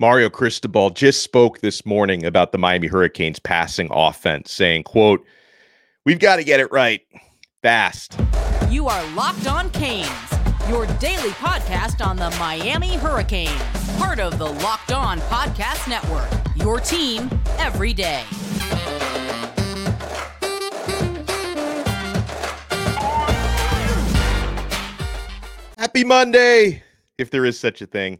Mario Cristobal just spoke this morning about the Miami Hurricanes passing offense, saying, quote, We've got to get it right fast. You are Locked On Canes, your daily podcast on the Miami Hurricanes, part of the Locked On Podcast Network. Your team every day. Happy Monday, if there is such a thing.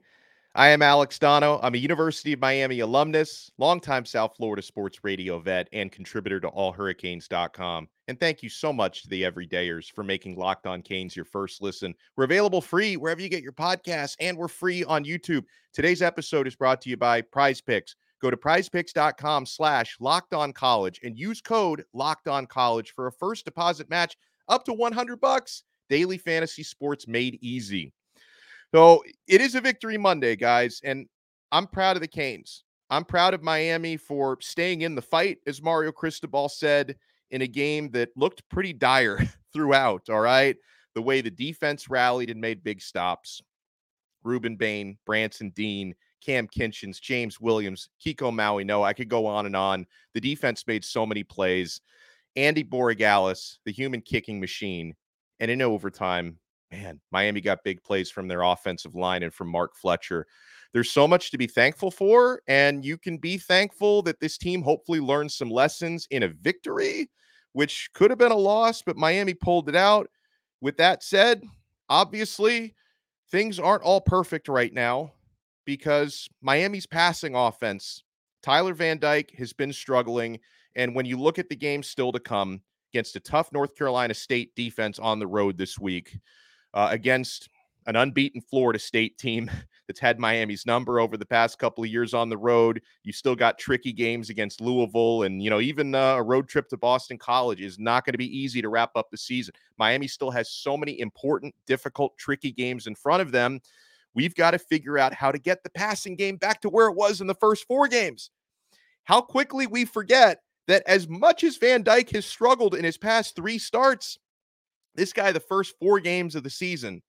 I am Alex Donno. I'm a University of Miami alumnus, longtime South Florida sports radio vet, and contributor to allhurricanes.com. And thank you so much to the everydayers for making Locked On Canes your first listen. We're available free wherever you get your podcasts, and we're free on YouTube. Today's episode is brought to you by Prize Picks. Go to prizepicks.com slash locked on college and use code locked on college for a first deposit match up to 100 bucks. Daily fantasy sports made easy. So it is a victory Monday, guys, and I'm proud of the Canes. I'm proud of Miami for staying in the fight, as Mario Cristobal said, in a game that looked pretty dire throughout. All right. The way the defense rallied and made big stops. Rueben Bain, Branson Deen, Cam Kinchens, James Williams, Kiko Maui. No, I could go on and on. The defense made so many plays. Andy Borregales, the human kicking machine. And in overtime, man, Miami got big plays from their offensive line and from Mark Fletcher. There's so much to be thankful for, and you can be thankful that this team hopefully learned some lessons in a victory, which could have been a loss, but Miami pulled it out. With that said, obviously, things aren't all perfect right now because Miami's passing offense, Tyler Van Dyke has been struggling. And when you look at the game still to come against a tough North Carolina State defense on the road this week, uh, against an unbeaten Florida State team that's had Miami's number over the past couple of years on the road. You still got tricky games against Louisville, and you know even uh, a road trip to Boston College is not going to be easy to wrap up the season. Miami still has so many important, difficult, tricky games in front of them. We've got to figure out how to get the passing game back to where it was in the first four games. How quickly we forget that as much as Van Dyke has struggled in his past three starts, this guy, the first four games of the season,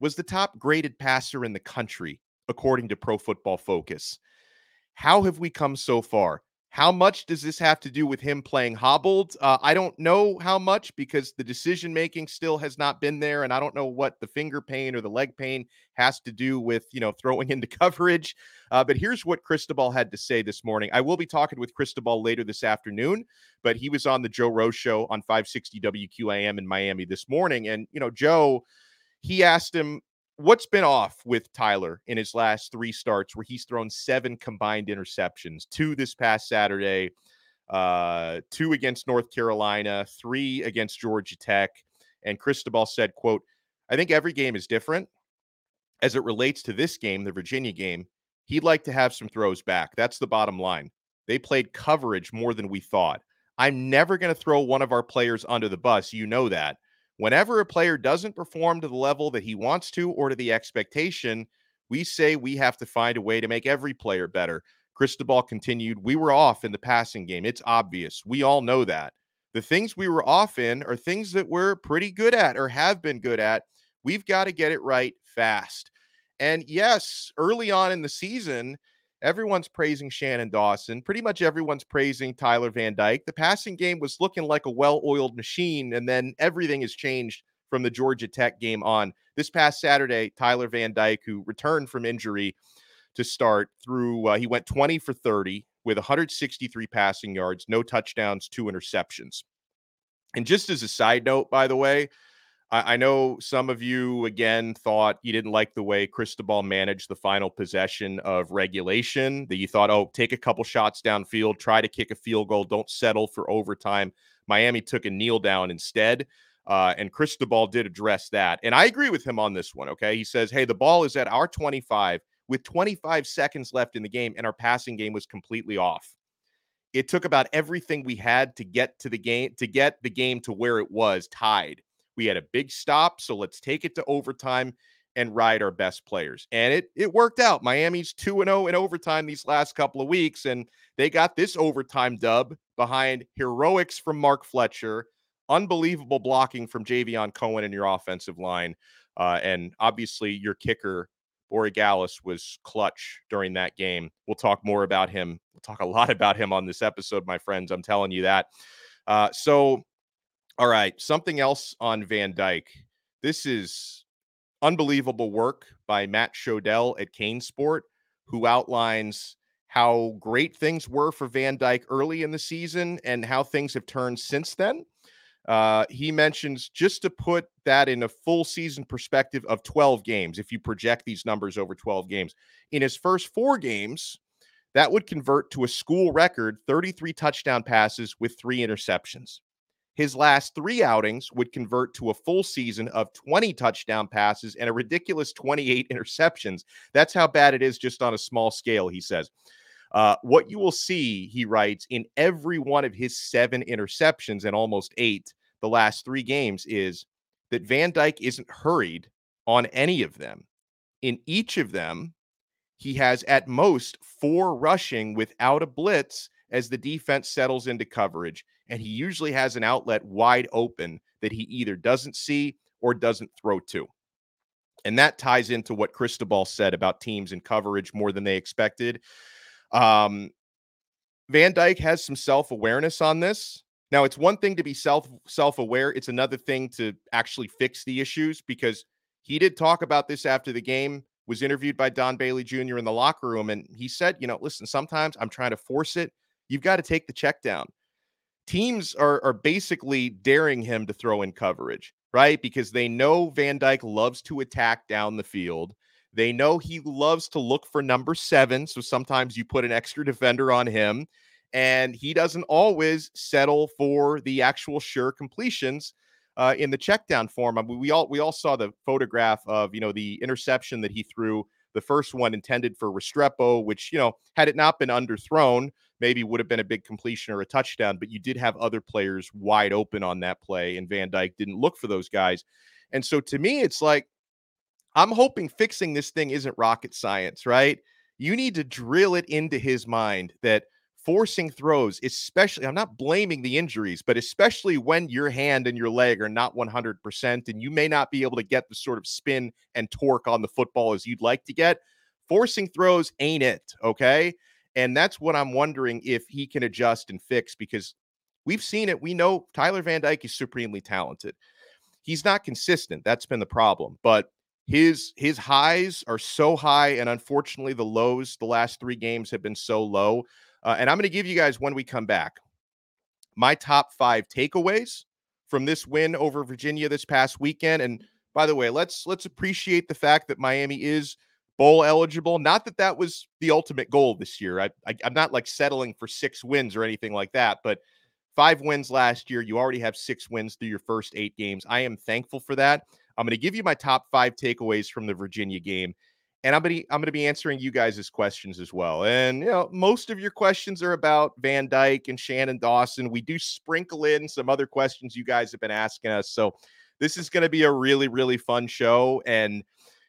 was the top graded passer in the country, according to Pro Football Focus. How have we come so far? How much does this have to do with him playing hobbled? Uh, I don't know how much because the decision making still has not been there, and I don't know what the finger pain or the leg pain has to do with you know throwing into coverage. Uh, but here's what Cristobal had to say this morning. I will be talking with Cristobal later this afternoon, but he was on the Joe Rose show on 560 WQAM in Miami this morning, and you know Joe, he asked him what's been off with Tyler in his last three starts where he's thrown seven combined interceptions, two this past Saturday, uh, two against North Carolina, three against Georgia Tech. And Cristobal said, quote, I think every game is different. As it relates to this game, the Virginia game, he'd like to have some throws back. That's the bottom line. They played coverage more than we thought. I'm never going to throw one of our players under the bus. You know that whenever a player doesn't perform to the level that he wants to or to the expectation, we say we have to find a way to make every player better. Cristobal continued, We were off in the passing game. It's obvious. We all know that. The things we were off in are things that we're pretty good at or have been good at. We've got to get it right fast. And yes, early on in the season, Everyone's praising Shannon Dawson. Pretty much everyone's praising Tyler Van Dyke. The passing game was looking like a well oiled machine, and then everything has changed from the Georgia Tech game on. This past Saturday, Tyler Van Dyke, who returned from injury to start, threw uh, he went 20 for 30 with 163 passing yards, no touchdowns, two interceptions. And just as a side note, by the way, I, I know some of you again thought you didn't like the way Cristobal managed the final possession of regulation. That you thought, oh, take a couple shots downfield, try to kick a field goal, don't settle for overtime. Miami took a kneel down instead. Uh, and Cristobal did address that. And I agree with him on this one. Okay. He says, hey, the ball is at our 25 with 25 seconds left in the game, and our passing game was completely off. It took about everything we had to get to the game, to get the game to where it was tied. We had a big stop, so let's take it to overtime and ride our best players. And it it worked out. Miami's 2 and 0 in overtime these last couple of weeks and they got this overtime dub behind heroics from Mark Fletcher, unbelievable blocking from Javion Cohen in your offensive line, uh, and obviously your kicker Borregales was clutch during that game. We'll talk more about him. We'll talk a lot about him on this episode, my friends. I'm telling you that. Uh, so, all right, something else on Van Dyke. This is unbelievable work by Matt Shodell at CaneSport, who outlines how great things were for Van Dyke early in the season and how things have turned since then. Uh, he mentions just to put that in a full season perspective of 12 games, if you project these numbers over 12 games, in his first four games, that would convert to a school record 33 touchdown passes with three interceptions. His last three outings would convert to a full season of 20 touchdown passes and a ridiculous 28 interceptions. That's how bad it is just on a small scale, he says. Uh, what you will see, he writes, in every one of his seven interceptions and almost eight the last three games is that Van Dyke isn't hurried on any of them. In each of them, he has at most four rushing without a blitz as the defense settles into coverage. And he usually has an outlet wide open that he either doesn't see or doesn't throw to. And that ties into what Cristobal said about teams and coverage more than they expected. Um, Van Dyke has some self awareness on this. Now, it's one thing to be self self aware. It's another thing to actually fix the issues because he did talk about this after the game. Was interviewed by Don Bailey Jr. in the locker room, and he said, "You know, listen, sometimes I'm trying to force it. You've got to take the check down." Teams are are basically daring him to throw in coverage, right? Because they know Van Dyke loves to attack down the field. They know he loves to look for number seven. So sometimes you put an extra defender on him, and he doesn't always settle for the actual sure completions. Uh, in the check down form, I mean, we all we all saw the photograph of you know the interception that he threw, the first one intended for Restrepo, which you know had it not been underthrown, maybe would have been a big completion or a touchdown. But you did have other players wide open on that play, and Van Dyke didn't look for those guys. And so to me, it's like I'm hoping fixing this thing isn't rocket science, right? You need to drill it into his mind that forcing throws, especially, I'm not blaming the injuries, but especially when your hand and your leg are not 100% and you may not be able to get the sort of spin and torque on the football as you'd like to get, forcing throws ain't it. Okay. And that's what I'm wondering if he can adjust and fix because we've seen it. We know Tyler Van Dyke is supremely talented. He's not consistent. That's been the problem. But his his highs are so high and unfortunately the lows the last three games have been so low uh, and i'm going to give you guys when we come back my top five takeaways from this win over virginia this past weekend and by the way let's let's appreciate the fact that miami is bowl eligible not that that was the ultimate goal this year I, I i'm not like settling for six wins or anything like that but five wins last year you already have six wins through your first eight games i am thankful for that I'm going to give you my top five takeaways from the Virginia game. And I'm to I'm going to be answering you guys' questions as well. And you know, most of your questions are about Van Dyke and Shannon Dawson. We do sprinkle in some other questions you guys have been asking us. So this is going to be a really really fun show. And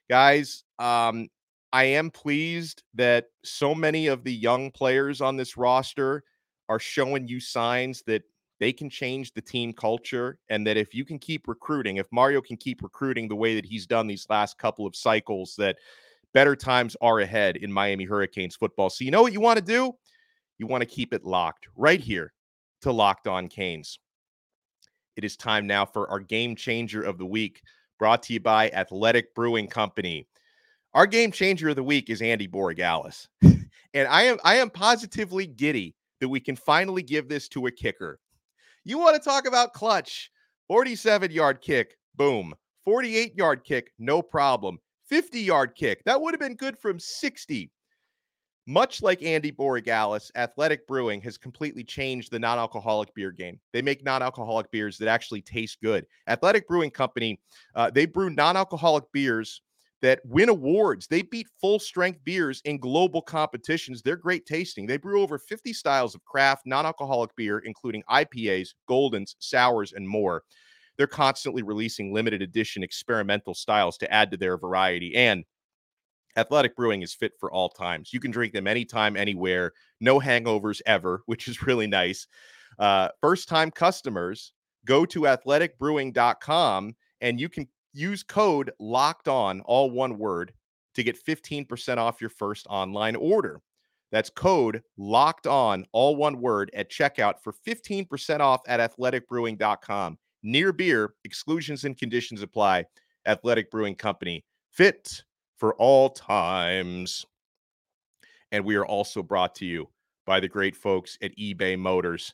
guys, um, I am pleased that so many of the young players on this roster are showing you signs that they can change the team culture and that if you can keep recruiting if mario can keep recruiting the way that he's done these last couple of cycles that better times are ahead in miami hurricanes football. So you know what you want to do? You want to keep it locked right here to locked on canes. It is time now for our game changer of the week brought to you by athletic brewing company our game changer of the week is andy borregales and i am i am positively giddy that we can finally give this to a kicker you want to talk about clutch? 47 yard kick, boom. 48 yard kick, no problem. 50 yard kick, that would have been good from 60. Much like Andy Borregales, Athletic Brewing has completely changed the non alcoholic beer game. They make non alcoholic beers that actually taste good. Athletic Brewing Company, uh, they brew non alcoholic beers that win awards. They beat full strength beers in global competitions. They're great tasting. They brew over 50 styles of craft non alcoholic beer, including IPAs, Goldens, sours, and more. They're constantly releasing limited edition experimental styles to add to their variety. And Athletic Brewing is fit for all times. You can drink them anytime, anywhere, no hangovers ever, which is really nice. Uh, First time customers go to athleticbrewing.com and you can use code locked on, all one word, to get 15% off your first online order. That's code locked on, all one word, at checkout for 15% off at athleticbrewing.com. Near beer, exclusions and conditions apply. Athletic Brewing Company, fit for all times. And we are also brought to you by the great folks at eBay Motors.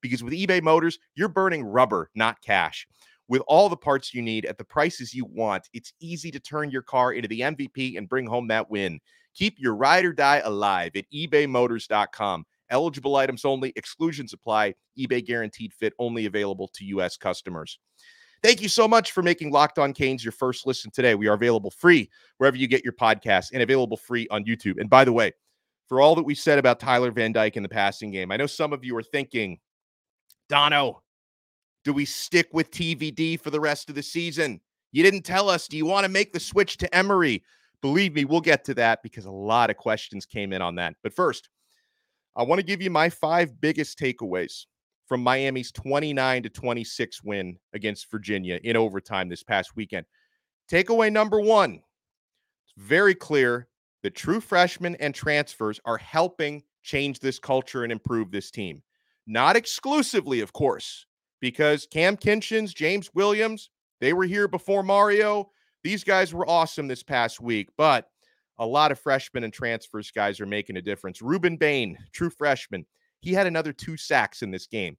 Because with eBay Motors, you're burning rubber, not cash. With all the parts you need at the prices you want, it's easy to turn your car into the MVP and bring home that win. Keep your ride or die alive at ebaymotors.com. Eligible items only, exclusions apply. eBay guaranteed fit only available to U.S. customers. Thank you so much for making Locked On Canes your first listen today. We are available free wherever you get your podcasts and available free on YouTube. And by the way, for all that we said about Tyler Van Dyke in the passing game, I know some of you are thinking, Donno, do we stick with TVD for the rest of the season? You didn't tell us. Do you want to make the switch to Emory? Believe me, we'll get to that because a lot of questions came in on that. But first, I want to give you my five biggest takeaways from Miami's 29 to 26 win against Virginia in overtime this past weekend. Takeaway number one it's very clear that true freshmen and transfers are helping change this culture and improve this team. Not exclusively, of course, because Cam Kinchens, James Williams, they were here before Mario. These guys were awesome this past week, but a lot of freshmen and transfers guys are making a difference. Rueben Bain, true freshman, he had another two sacks in this game.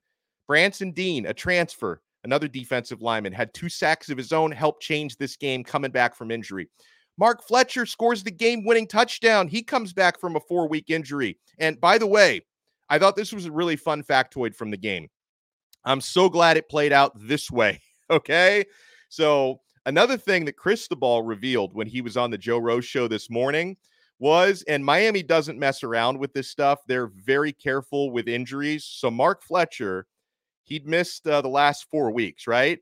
Branson Deen, a transfer, another defensive lineman, had two sacks of his own, helped change this game coming back from injury. Mark Fletcher scores the game winning touchdown. He comes back from a four week injury. And by the way, I thought this was a really fun factoid from the game. I'm so glad it played out this way. Okay. So, another thing that Cristobal revealed when he was on the Joe Rose show this morning was, and Miami doesn't mess around with this stuff. They're very careful with injuries. So, Mark Fletcher, he'd missed uh, the last four weeks, right?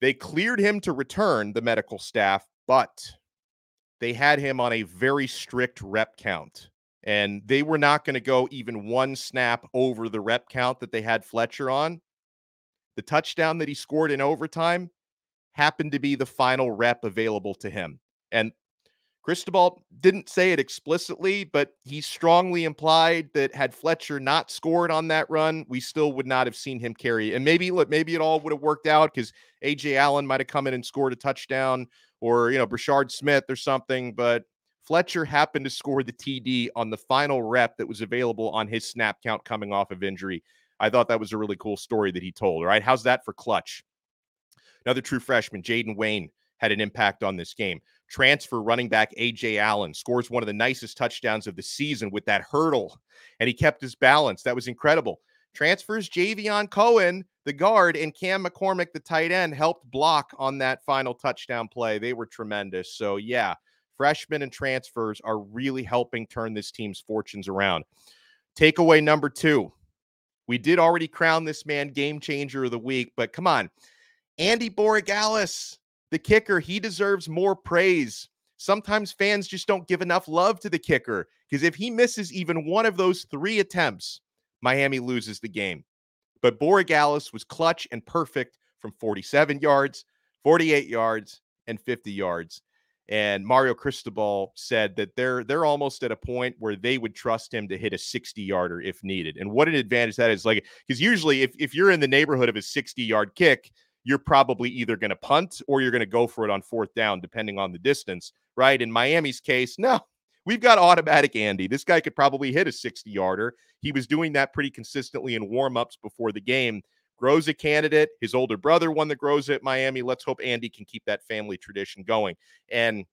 They cleared him to return, the medical staff, but they had him on a very strict rep count. And they were not going to go even one snap over the rep count that they had Fletcher on. The touchdown that he scored in overtime happened to be the final rep available to him. And Cristobal didn't say it explicitly, but he strongly implied that had Fletcher not scored on that run, we still would not have seen him carry. And maybe look, maybe it all would have worked out because AJ Allen might have come in and scored a touchdown, or you know, Brashard Smith or something. But Fletcher happened to score the TD on the final rep that was available on his snap count coming off of injury. I thought that was a really cool story that he told. Right? How's that for clutch? Another true freshman, Jayden Wayne, had an impact on this game. Transfer running back AJ Allen scores one of the nicest touchdowns of the season with that hurdle, and he kept his balance. That was incredible. Transfers Javion Cohen, the guard, and Cam McCormick, the tight end, helped block on that final touchdown play. They were tremendous. So, yeah, freshmen and transfers are really helping turn this team's fortunes around. Takeaway number two we did already crown this man game changer of the week, but come on. Andy Borregales, the kicker, he deserves more praise. Sometimes fans just don't give enough love to the kicker because if he misses even one of those three attempts, Miami loses the game. But Borregales was clutch and perfect from 47 yards, 48 yards, and 50 yards. And Mario Cristobal said that they're they're almost at a point where they would trust him to hit a 60 yarder if needed. And what an advantage that is! Like because usually if if you're in the neighborhood of a 60 yard kick, you're probably either going to punt or you're going to go for it on fourth down, depending on the distance. Right? In Miami's case, no, we've got automatic Andy. This guy could probably hit a 60 yarder. He was doing that pretty consistently in warmups before the game. Groza candidate. His older brother won the Groza at Miami. Let's hope Andy can keep that family tradition going. And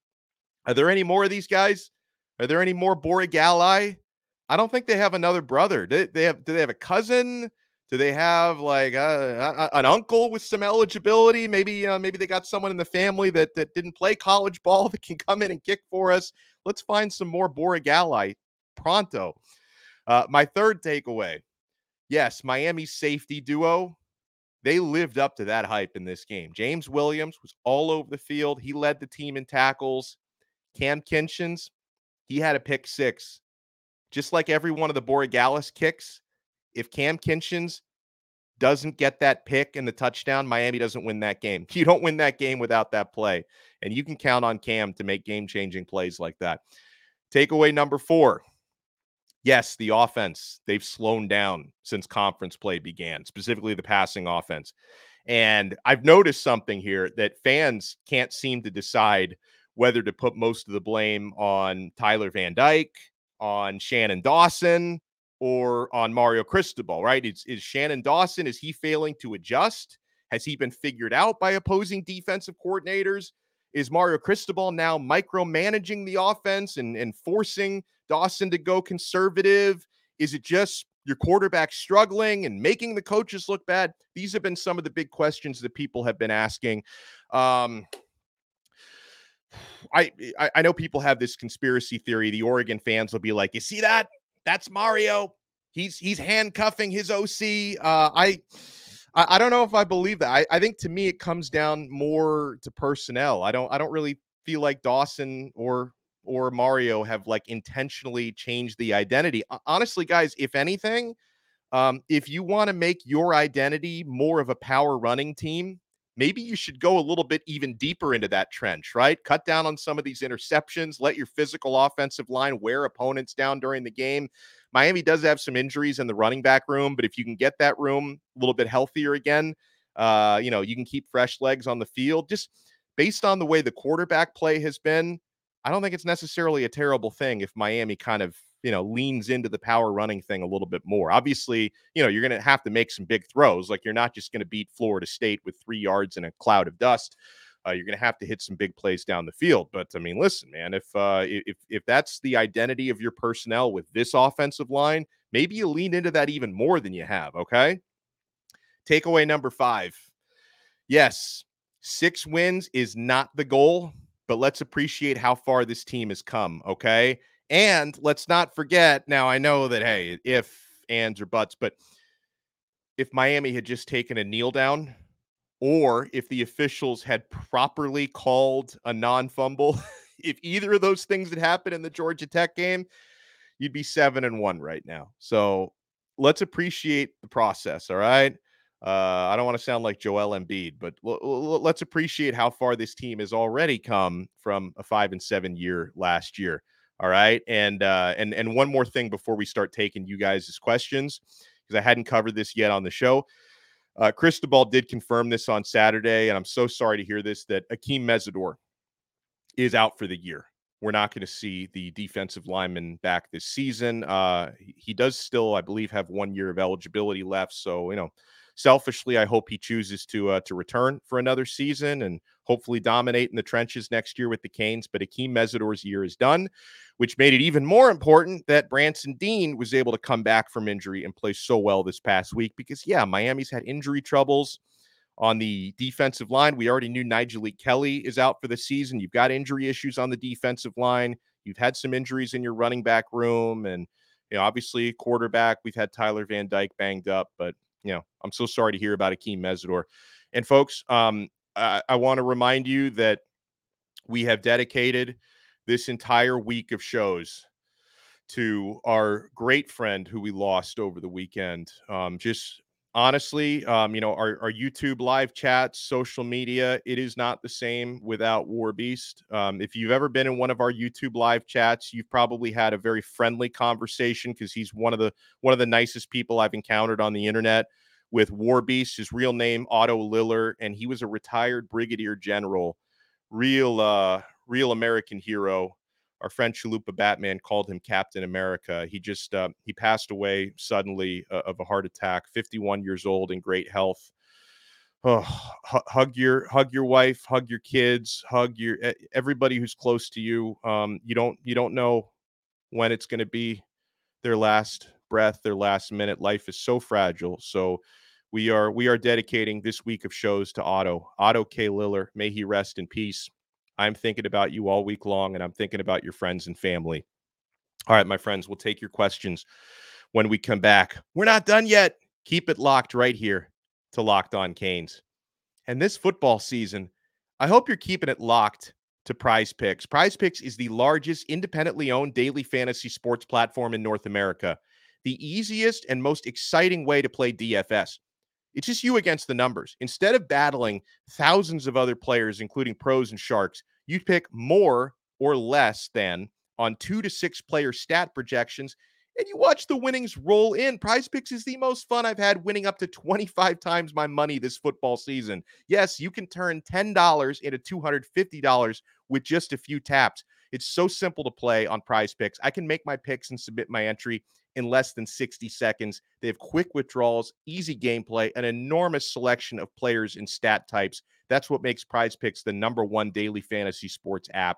are there any more of these guys? Are there any more Borregali? I don't think they have another brother. Do they have? Do they have a cousin? Do they have like a, a, an uncle with some eligibility? Maybe uh, maybe they got someone in the family that that didn't play college ball that can come in and kick for us. let's find some more Bora Galley pronto. Uh, my third takeaway yes, Miami's safety duo, they lived up to that hype in this game. James Williams was all over the field. He led the team in tackles. Cam Kinchens, he had a pick six. Just like every one of the Borregales kicks, if Cam Kinchens doesn't get that pick and the touchdown, Miami doesn't win that game. You don't win that game without that play. And you can count on Cam to make game changing plays like that. Takeaway number four yes, the offense, they've slowed down since conference play began, specifically the passing offense. And I've noticed something here that fans can't seem to decide whether to put most of the blame on Tyler Van Dyke, on Shannon Dawson, or on Mario Cristobal, right? Is, is Shannon Dawson, is he failing to adjust? Has he been figured out by opposing defensive coordinators? Is Mario Cristobal now micromanaging the offense and, and forcing Dawson to go conservative? Is it just your quarterback struggling and making the coaches look bad? These have been some of the big questions that people have been asking. Um, I, I know people have this conspiracy theory. The Oregon fans will be like, "You see that? That's Mario. He's he's handcuffing his OC." Uh, I I, don't know if I believe that. I, I think to me it comes down more to personnel. I don't I don't really feel like Dawson or or Mario have like intentionally changed the identity. Honestly, guys, if anything, um, if you want to make your identity more of a power running team, maybe you should go a little bit even deeper into that trench, right? Cut down on some of these interceptions, let your physical offensive line wear opponents down during the game. Miami does have some injuries in the running back room, but if you can get that room a little bit healthier again, uh, you know, you can keep fresh legs on the field. Just based on the way the quarterback play has been, I don't think it's necessarily a terrible thing if Miami kind of you know leans into the power running thing a little bit more. Obviously, you know you're going to have to make some big throws. Like you're not just going to beat Florida State with three yards and a cloud of dust. Uh, you're going to have to hit some big plays down the field. But I mean, listen, man, if uh, if if that's the identity of your personnel with this offensive line, maybe you lean into that even more than you have. Okay. Takeaway number five. Yes, six wins is not the goal but let's appreciate how far this team has come. Okay. And let's not forget now, I know that, hey, if ands or buts, but if Miami had just taken a kneel down, or if the officials had properly called a non fumble, if either of those things had happened in the Georgia Tech game, you'd be seven and one right now. So let's appreciate the process. All right. Uh, I don't want to sound like Joel Embiid, but l- l- let's appreciate how far this team has already come from a five and seven year last year. All right, and uh, and and one more thing before we start taking you guys' questions because I hadn't covered this yet on the show. Uh, Cristobal did confirm this on Saturday, and I'm so sorry to hear this that Akeem Mesidor is out for the year. We're not going to see the defensive lineman back this season. Uh, he does still, I believe, have one year of eligibility left. So, you know, selfishly, I hope he chooses to uh, to return for another season and hopefully dominate in the trenches next year with the Canes. But Akeem Mesidor's year is done, which made it even more important that Branson Deen was able to come back from injury and play so well this past week. Because yeah, Miami's had injury troubles on the defensive line. We already knew Nyjalik Kelly is out for the season. You've got injury issues on the defensive line. You've had some injuries in your running back room, and you know, obviously quarterback. We've had Tyler Van Dyke banged up, but you know, I'm so sorry to hear about Akeem Mesidor. And folks, um, I, I want to remind you that we have dedicated this entire week of shows to our great friend who we lost over the weekend. Um, just honestly, um, you know, our, our YouTube live chats, social media, it is not the same without War Beast. Um, if you've ever been in one of our YouTube live chats, you've probably had a very friendly conversation because he's one of the one of the nicest people I've encountered on the internet with War Beast, his real name Otto Liller, and he was a retired brigadier general, real uh real American hero our friend Chalupa Batman called him Captain America. He just uh, he passed away suddenly uh, of a heart attack. 51 years old in great health. Oh, hug your hug your wife, hug your kids, hug your everybody who's close to you. Um, you don't you don't know when it's going to be their last breath, their last minute. Life is so fragile. So we are we are dedicating this week of shows to Otto Otto K. Liller. May he rest in peace. I'm thinking about you all week long, and I'm thinking about your friends and family. All right, my friends, we'll take your questions when we come back. We're not done yet. Keep it locked right here to Locked On Canes. And this football season, I hope you're keeping it locked to Prize Picks. Prize Picks is the largest independently owned daily fantasy sports platform in North America. The easiest and most exciting way to play DFS. It's just you against the numbers. Instead of battling thousands of other players, including pros and sharks, you pick more or less than on two to six player stat projections and you watch the winnings roll in. Prize Picks is the most fun I've had, winning up to 25 times my money this football season. Yes, you can turn $10 into $250 with just a few taps. It's so simple to play on Prize Picks. I can make my picks and submit my entry in less than 60 seconds. They have quick withdrawals, easy gameplay, an enormous selection of players and stat types. That's what makes Prize Picks the number one daily fantasy sports app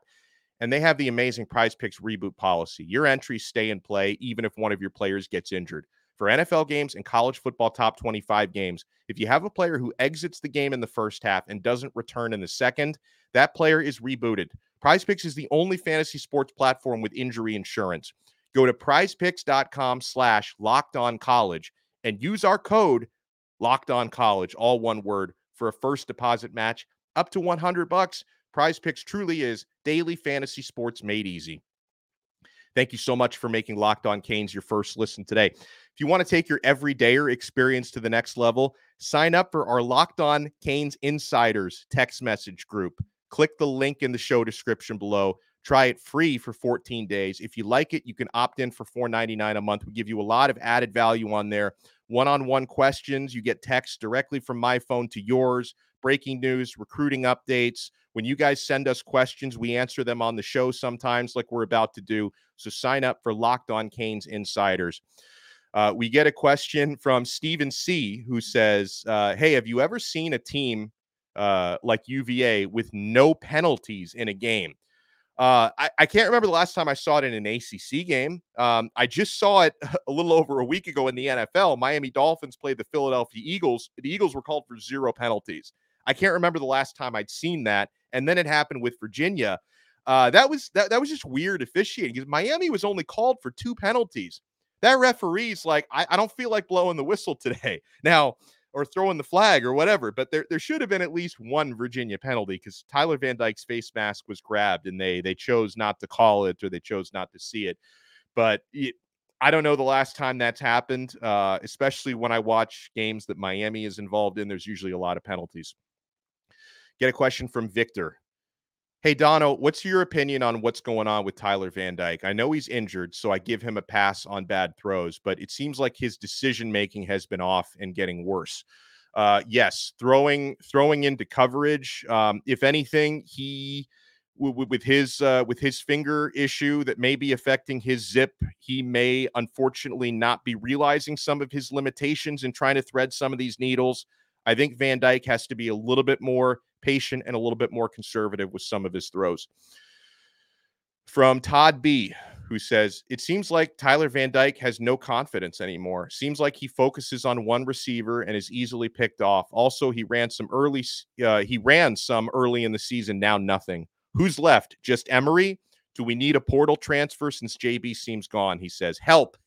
and they have the amazing prize picks reboot policy. Your entries stay in play even if one of your players gets injured. For NFL games and college football top 25 games, if you have a player who exits the game in the first half and doesn't return in the second, that player is rebooted. Prize Picks is the only fantasy sports platform with injury insurance. Go to prizepicks.com slash locked on college and use our code locked on college, all one word, for a first deposit match up to 100 bucks. Prize Picks truly is daily fantasy sports made easy. Thank you so much for making Locked On Canes your first listen today. If you want to take your everydayer experience to the next level, sign up for our Locked On Canes Insiders text message group. Click the link in the show description below. Try it free for 14 days. If you like it, you can opt in for $4.99 a month. We give you a lot of added value on there. One on one questions. You get text directly from my phone to yours, breaking news, recruiting updates. When you guys send us questions, we answer them on the show sometimes, like we're about to do. So sign up for Locked On Canes Insiders. Uh, we get a question from Stephen C., who says, uh, Hey, have you ever seen a team uh, like UVA with no penalties in a game? Uh, I, I, can't remember the last time I saw it in an ACC game. Um, I just saw it a little over a week ago in the NFL. Miami Dolphins played the Philadelphia Eagles. The Eagles were called for zero penalties. I can't remember the last time I'd seen that. And then it happened with Virginia. Uh, that was that, that was just weird officiating because Miami was only called for two penalties. That referee's like, I, I don't feel like blowing the whistle today. Now, or throwing the flag or whatever. But there, there should have been at least one Virginia penalty because Tyler Van Dyke's face mask was grabbed and they they chose not to call it or they chose not to see it. But it, I don't know the last time that's happened, uh, especially when I watch games that Miami is involved in. There's usually a lot of penalties. Get a question from Victor. Hey, Donno, what's your opinion on what's going on with Tyler Van Dyke? I know he's injured, so I give him a pass on bad throws, but it seems like his decision making has been off and getting worse. Uh, yes, throwing throwing into coverage. Um, if anything, he w- with his uh, with his finger issue that may be affecting his zip, he may unfortunately not be realizing some of his limitations and trying to thread some of these needles. I think Van Dyke has to be a little bit more patient and a little bit more conservative with some of his throws. From Todd B, who says, It seems like Tyler Van Dyke has no confidence anymore. Seems like he focuses on one receiver and is easily picked off. Also, he ran some early, uh, he ran some early in the season, now nothing. Who's left? Just Emory? Do we need a portal transfer since JB seems gone? He says, Help.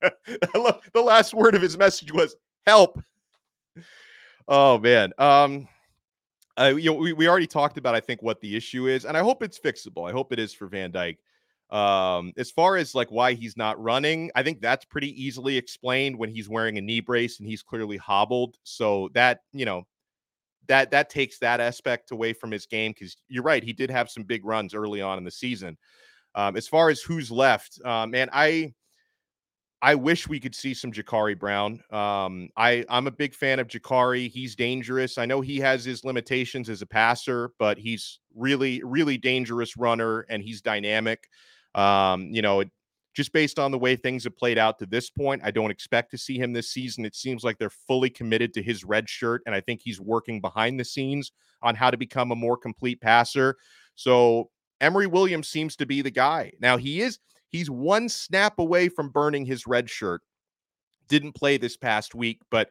the last word of his message was help. Oh man. Um uh, you know, we, we already talked about, I think, what the issue is, and I hope it's fixable. I hope it is for Van Dyke. Um, as far as like why he's not running, I think that's pretty easily explained when he's wearing a knee brace and he's clearly hobbled. So that, you know, that that takes that aspect away from his game because you're right, he did have some big runs early on in the season. Um, as far as who's left, uh, man, I I wish we could see some Jacurri Brown. Um, I I'm a big fan of Jacurri. He's dangerous. I know he has his limitations as a passer, but he's really really dangerous runner and he's dynamic. Um, you know, just based on the way things have played out to this point, I don't expect to see him this season. It seems like they're fully committed to his red shirt, and I think he's working behind the scenes on how to become a more complete passer. So Emory Williams seems to be the guy. Now he is He's one snap away from burning his red shirt. Didn't play this past week, but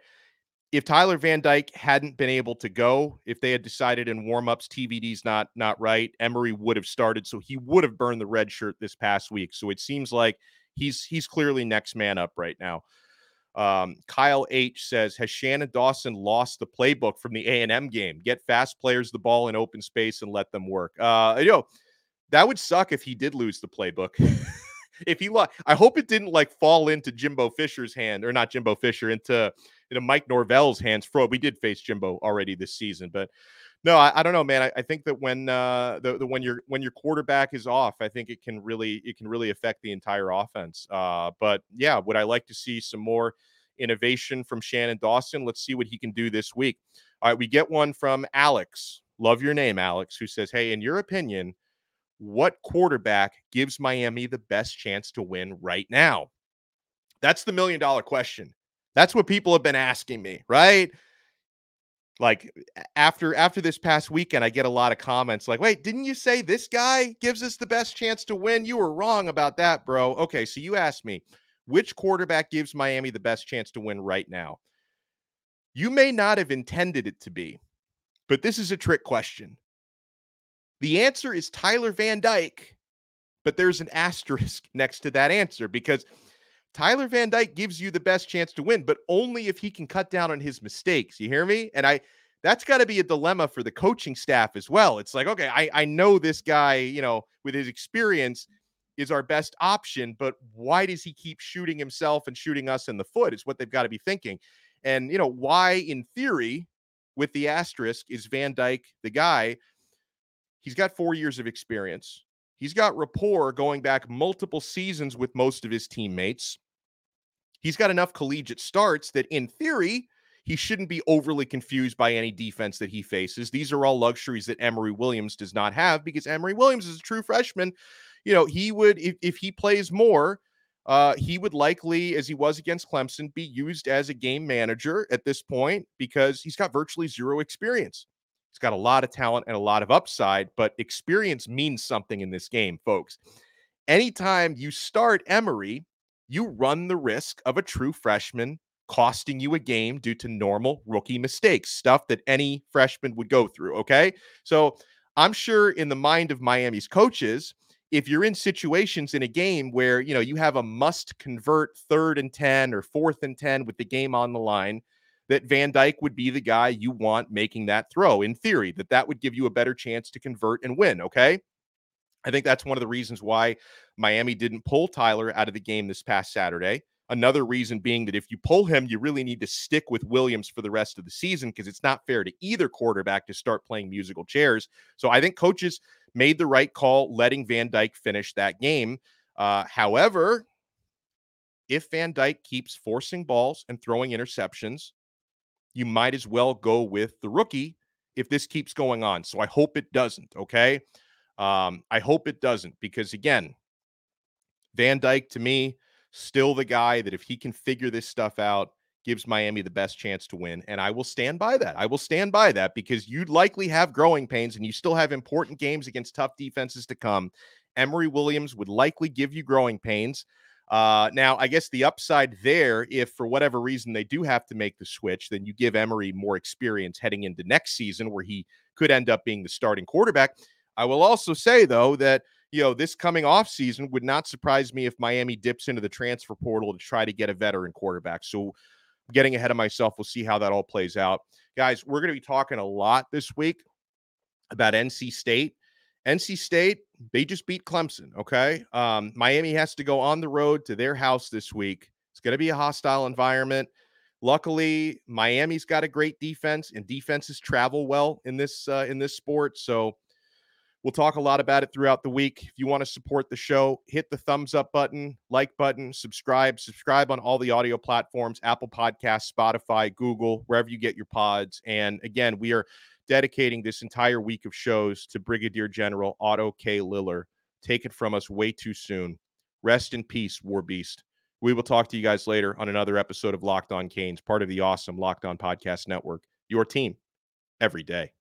if Tyler Van Dyke hadn't been able to go, if they had decided in warmups TVD's not not right, Emory would have started. So he would have burned the red shirt this past week. So it seems like he's he's clearly next man up right now. Um, Kyle H says, has Shannon Dawson lost the playbook from the A and M game? Get fast players the ball in open space and let them work. Uh, you know, that would suck if he did lose the playbook. if he lost, I hope it didn't like fall into Jimbo Fisher's hand or not Jimbo Fisher into into Mike Norvell's hands. For we did face Jimbo already this season, but no, I, I don't know, man. I, I, think that when uh, the, the when your when your quarterback is off, I think it can really it can really affect the entire offense. Uh, but yeah, would I like to see some more innovation from Shannon Dawson? Let's see what he can do this week. All right, we get one from Alex. Love your name, Alex, who says, "Hey, in your opinion, what quarterback gives Miami the best chance to win right now?" That's the million dollar question. That's what people have been asking me, right? Like after after this past weekend, I get a lot of comments like, "Wait, didn't you say this guy gives us the best chance to win? You were wrong about that, bro." Okay, so you asked me, which quarterback gives Miami the best chance to win right now? You may not have intended it to be, but this is a trick question. The answer is Tyler Van Dyke, but there's an asterisk next to that answer because Tyler Van Dyke gives you the best chance to win, but only if he can cut down on his mistakes. You hear me? And I that's got to be a dilemma for the coaching staff as well. It's like, okay, I, I know this guy, you know, with his experience is our best option, but why does he keep shooting himself and shooting us in the foot? Is what they've got to be thinking. And, you know, why, in theory, with the asterisk, is Van Dyke the guy? He's got four years of experience. He's got rapport going back multiple seasons with most of his teammates he's got enough collegiate starts that in theory, he shouldn't be overly confused by any defense that he faces. These are all luxuries that Emory Williams does not have because Emory Williams is a true freshman. You know, he would, if, if he plays more, uh, he would likely, as he was against Clemson, be used as a game manager at this point because he's got virtually zero experience. He's got a lot of talent and a lot of upside, but experience means something in this game, folks. Anytime you start Emory, you run the risk of a true freshman costing you a game due to normal rookie mistakes, stuff that any freshman would go through. Okay. So I'm sure in the mind of Miami's coaches, if you're in situations in a game where you know you have a must convert third and 10 or fourth and 10 with the game on the line that Van Dyke would be the guy you want making that throw in theory that that would give you a better chance to convert and win okay I think that's one of the reasons why Miami didn't pull Tyler out of the game this past Saturday. Another reason being that if you pull him, you really need to stick with Williams for the rest of the season because it's not fair to either quarterback to start playing musical chairs. So I think coaches made the right call letting Van Dyke finish that game. Uh, however, if Van Dyke keeps forcing balls and throwing interceptions, you might as well go with the rookie if this keeps going on. So I hope it doesn't. Okay. Um, I hope it doesn't because again, Van Dyke to me still the guy that if he can figure this stuff out, gives Miami the best chance to win. And I will stand by that. I will stand by that because you'd likely have growing pains and you still have important games against tough defenses to come. Emory Williams would likely give you growing pains. Uh, now, I guess the upside there, if for whatever reason they do have to make the switch, then you give Emory more experience heading into next season where he could end up being the starting quarterback. I will also say though that you know this coming off season would not surprise me if Miami dips into the transfer portal to try to get a veteran quarterback. So getting ahead of myself, we'll see how that all plays out. Guys, we're going to be talking a lot this week about NC State. NC State, they just beat Clemson. Okay. Um, Miami has to go on the road to their house this week. It's going to be a hostile environment. Luckily, Miami's got a great defense, and defenses travel well in this uh, in this sport. So We'll talk a lot about it throughout the week. If you want to support the show, hit the thumbs up button, like button, subscribe, subscribe on all the audio platforms Apple Podcasts, Spotify, Google, wherever you get your pods. And again, we are dedicating this entire week of shows to Brigadier General Otto K. Liller. Take it from us way too soon. Rest in peace, War Beast. We will talk to you guys later on another episode of Locked On Canes, part of the awesome Locked On Podcast Network. Your team every day.